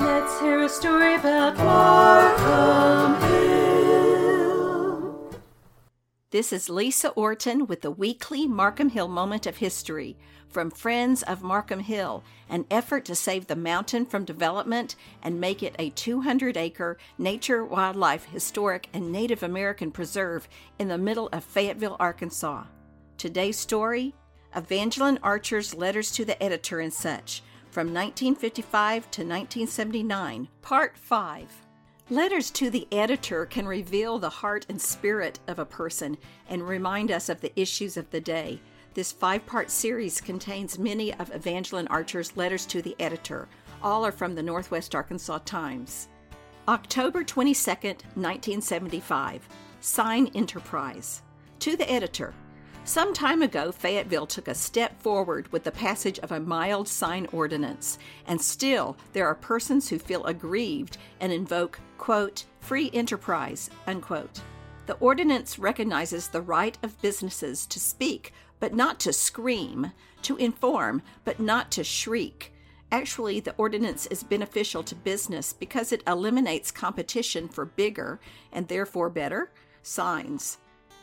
Let's hear a story about Markham Hill. This is Lisa Orton with the weekly Markham Hill Moment of History from Friends of Markham Hill, an effort to save the mountain from development and make it a 200 acre nature, wildlife, historic, and Native American preserve in the middle of Fayetteville, Arkansas. Today's story Evangeline Archer's Letters to the Editor and Such from 1955 to 1979, Part 5. Letters to the editor can reveal the heart and spirit of a person and remind us of the issues of the day. This five part series contains many of Evangeline Archer's letters to the editor. All are from the Northwest Arkansas Times. October 22, 1975. Sign Enterprise. To the editor. Some time ago, Fayetteville took a step forward with the passage of a mild sign ordinance, and still there are persons who feel aggrieved and invoke, quote, free enterprise, unquote. The ordinance recognizes the right of businesses to speak, but not to scream, to inform, but not to shriek. Actually, the ordinance is beneficial to business because it eliminates competition for bigger, and therefore better, signs.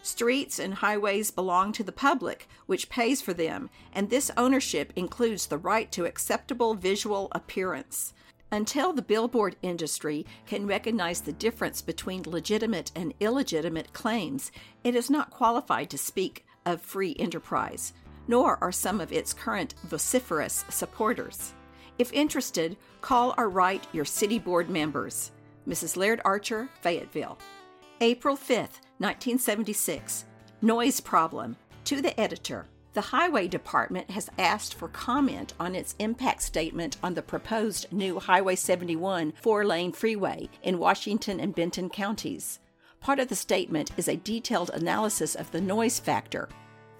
Streets and highways belong to the public, which pays for them, and this ownership includes the right to acceptable visual appearance. Until the billboard industry can recognize the difference between legitimate and illegitimate claims, it is not qualified to speak of free enterprise, nor are some of its current vociferous supporters. If interested, call or write your city board members. Mrs. Laird Archer, Fayetteville. April 5th, 1976. Noise problem. To the editor. The Highway Department has asked for comment on its impact statement on the proposed new Highway 71 four lane freeway in Washington and Benton counties. Part of the statement is a detailed analysis of the noise factor.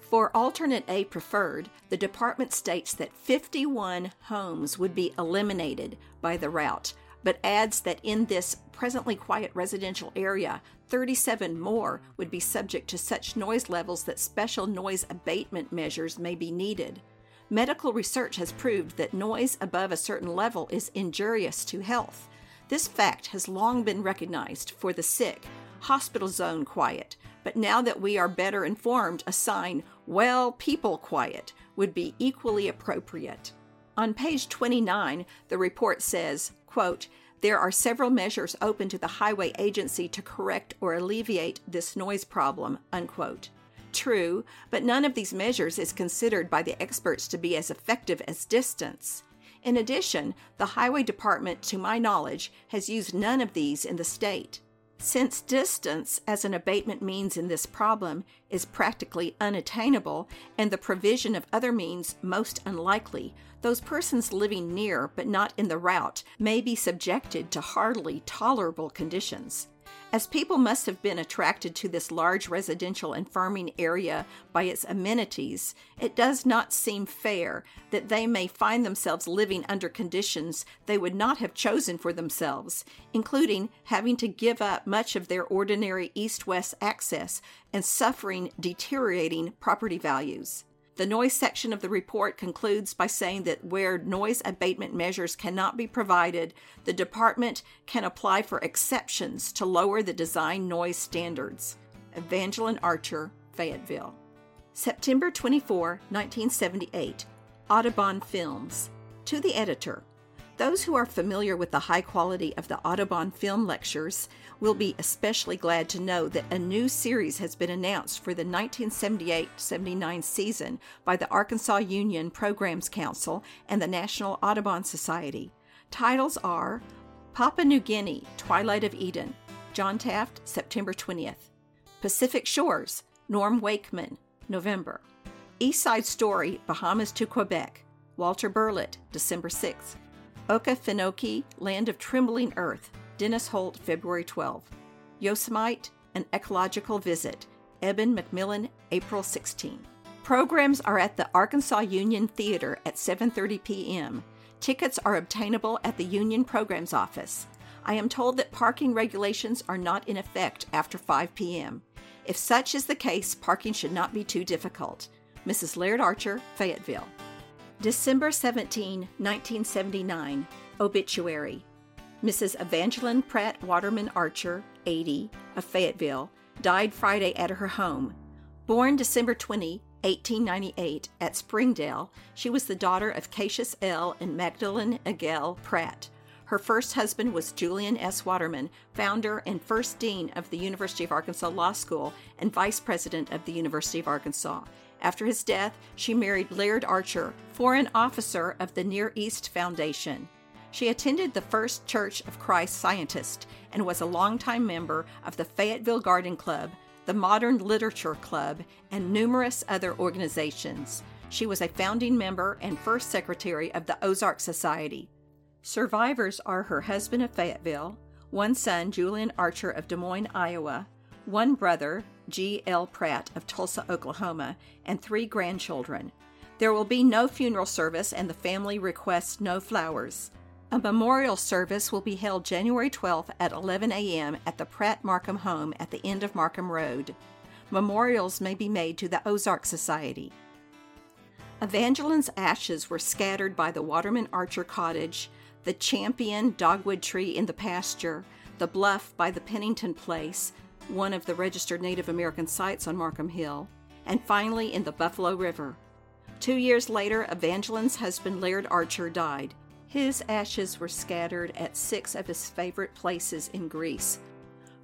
For alternate A preferred, the department states that 51 homes would be eliminated by the route, but adds that in this presently quiet residential area, 37 more would be subject to such noise levels that special noise abatement measures may be needed. Medical research has proved that noise above a certain level is injurious to health. This fact has long been recognized for the sick, hospital zone quiet, but now that we are better informed, a sign, well people quiet, would be equally appropriate. On page 29, the report says, quote, there are several measures open to the highway agency to correct or alleviate this noise problem. Unquote. True, but none of these measures is considered by the experts to be as effective as distance. In addition, the Highway Department, to my knowledge, has used none of these in the state. Since distance as an abatement means in this problem is practically unattainable and the provision of other means most unlikely, those persons living near but not in the route may be subjected to hardly tolerable conditions. As people must have been attracted to this large residential and farming area by its amenities, it does not seem fair that they may find themselves living under conditions they would not have chosen for themselves, including having to give up much of their ordinary east west access and suffering deteriorating property values. The noise section of the report concludes by saying that where noise abatement measures cannot be provided, the department can apply for exceptions to lower the design noise standards. Evangeline Archer, Fayetteville. September 24, 1978. Audubon Films. To the editor. Those who are familiar with the high quality of the Audubon film lectures will be especially glad to know that a new series has been announced for the 1978 79 season by the Arkansas Union Programs Council and the National Audubon Society. Titles are Papua New Guinea, Twilight of Eden, John Taft, September 20th. Pacific Shores, Norm Wakeman, November. East Side Story, Bahamas to Quebec, Walter Berlet, December 6th. Okefenokee, Land of Trembling Earth, Dennis Holt, February 12. Yosemite, An Ecological Visit, Eben McMillan, April 16. Programs are at the Arkansas Union Theater at 7:30 p.m. Tickets are obtainable at the Union Programs Office. I am told that parking regulations are not in effect after 5 p.m. If such is the case, parking should not be too difficult. Mrs. Laird Archer, Fayetteville. December 17, 1979. Obituary. Mrs. Evangeline Pratt Waterman Archer, 80, of Fayetteville, died Friday at her home. Born December 20, 1898, at Springdale, she was the daughter of Cassius L. and Magdalene Agell Pratt. Her first husband was Julian S. Waterman, founder and first dean of the University of Arkansas Law School and vice president of the University of Arkansas. After his death, she married Laird Archer, foreign officer of the Near East Foundation. She attended the First Church of Christ Scientist and was a longtime member of the Fayetteville Garden Club, the Modern Literature Club, and numerous other organizations. She was a founding member and first secretary of the Ozark Society. Survivors are her husband of Fayetteville, one son, Julian Archer of Des Moines, Iowa, one brother, G. L. Pratt of Tulsa, Oklahoma, and three grandchildren. There will be no funeral service, and the family requests no flowers. A memorial service will be held January 12th at 11 a.m. at the Pratt Markham home at the end of Markham Road. Memorials may be made to the Ozark Society. Evangeline's ashes were scattered by the Waterman Archer cottage, the champion dogwood tree in the pasture, the bluff by the Pennington Place, one of the registered Native American sites on Markham Hill, and finally in the Buffalo River. Two years later, Evangeline's husband Laird Archer died. His ashes were scattered at six of his favorite places in Greece.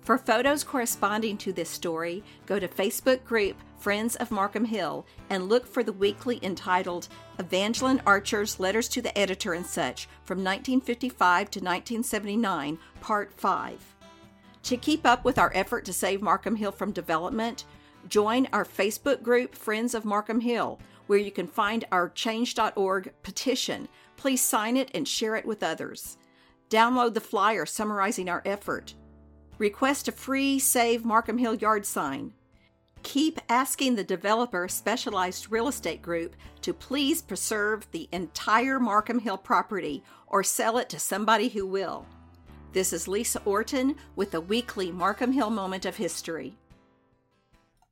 For photos corresponding to this story, go to Facebook group Friends of Markham Hill and look for the weekly entitled Evangeline Archer's Letters to the Editor and Such from 1955 to 1979, Part 5. To keep up with our effort to save Markham Hill from development, join our Facebook group Friends of Markham Hill, where you can find our change.org petition. Please sign it and share it with others. Download the flyer summarizing our effort. Request a free Save Markham Hill yard sign. Keep asking the developer Specialized Real Estate Group to please preserve the entire Markham Hill property or sell it to somebody who will. This is Lisa Orton with the weekly Markham Hill Moment of History.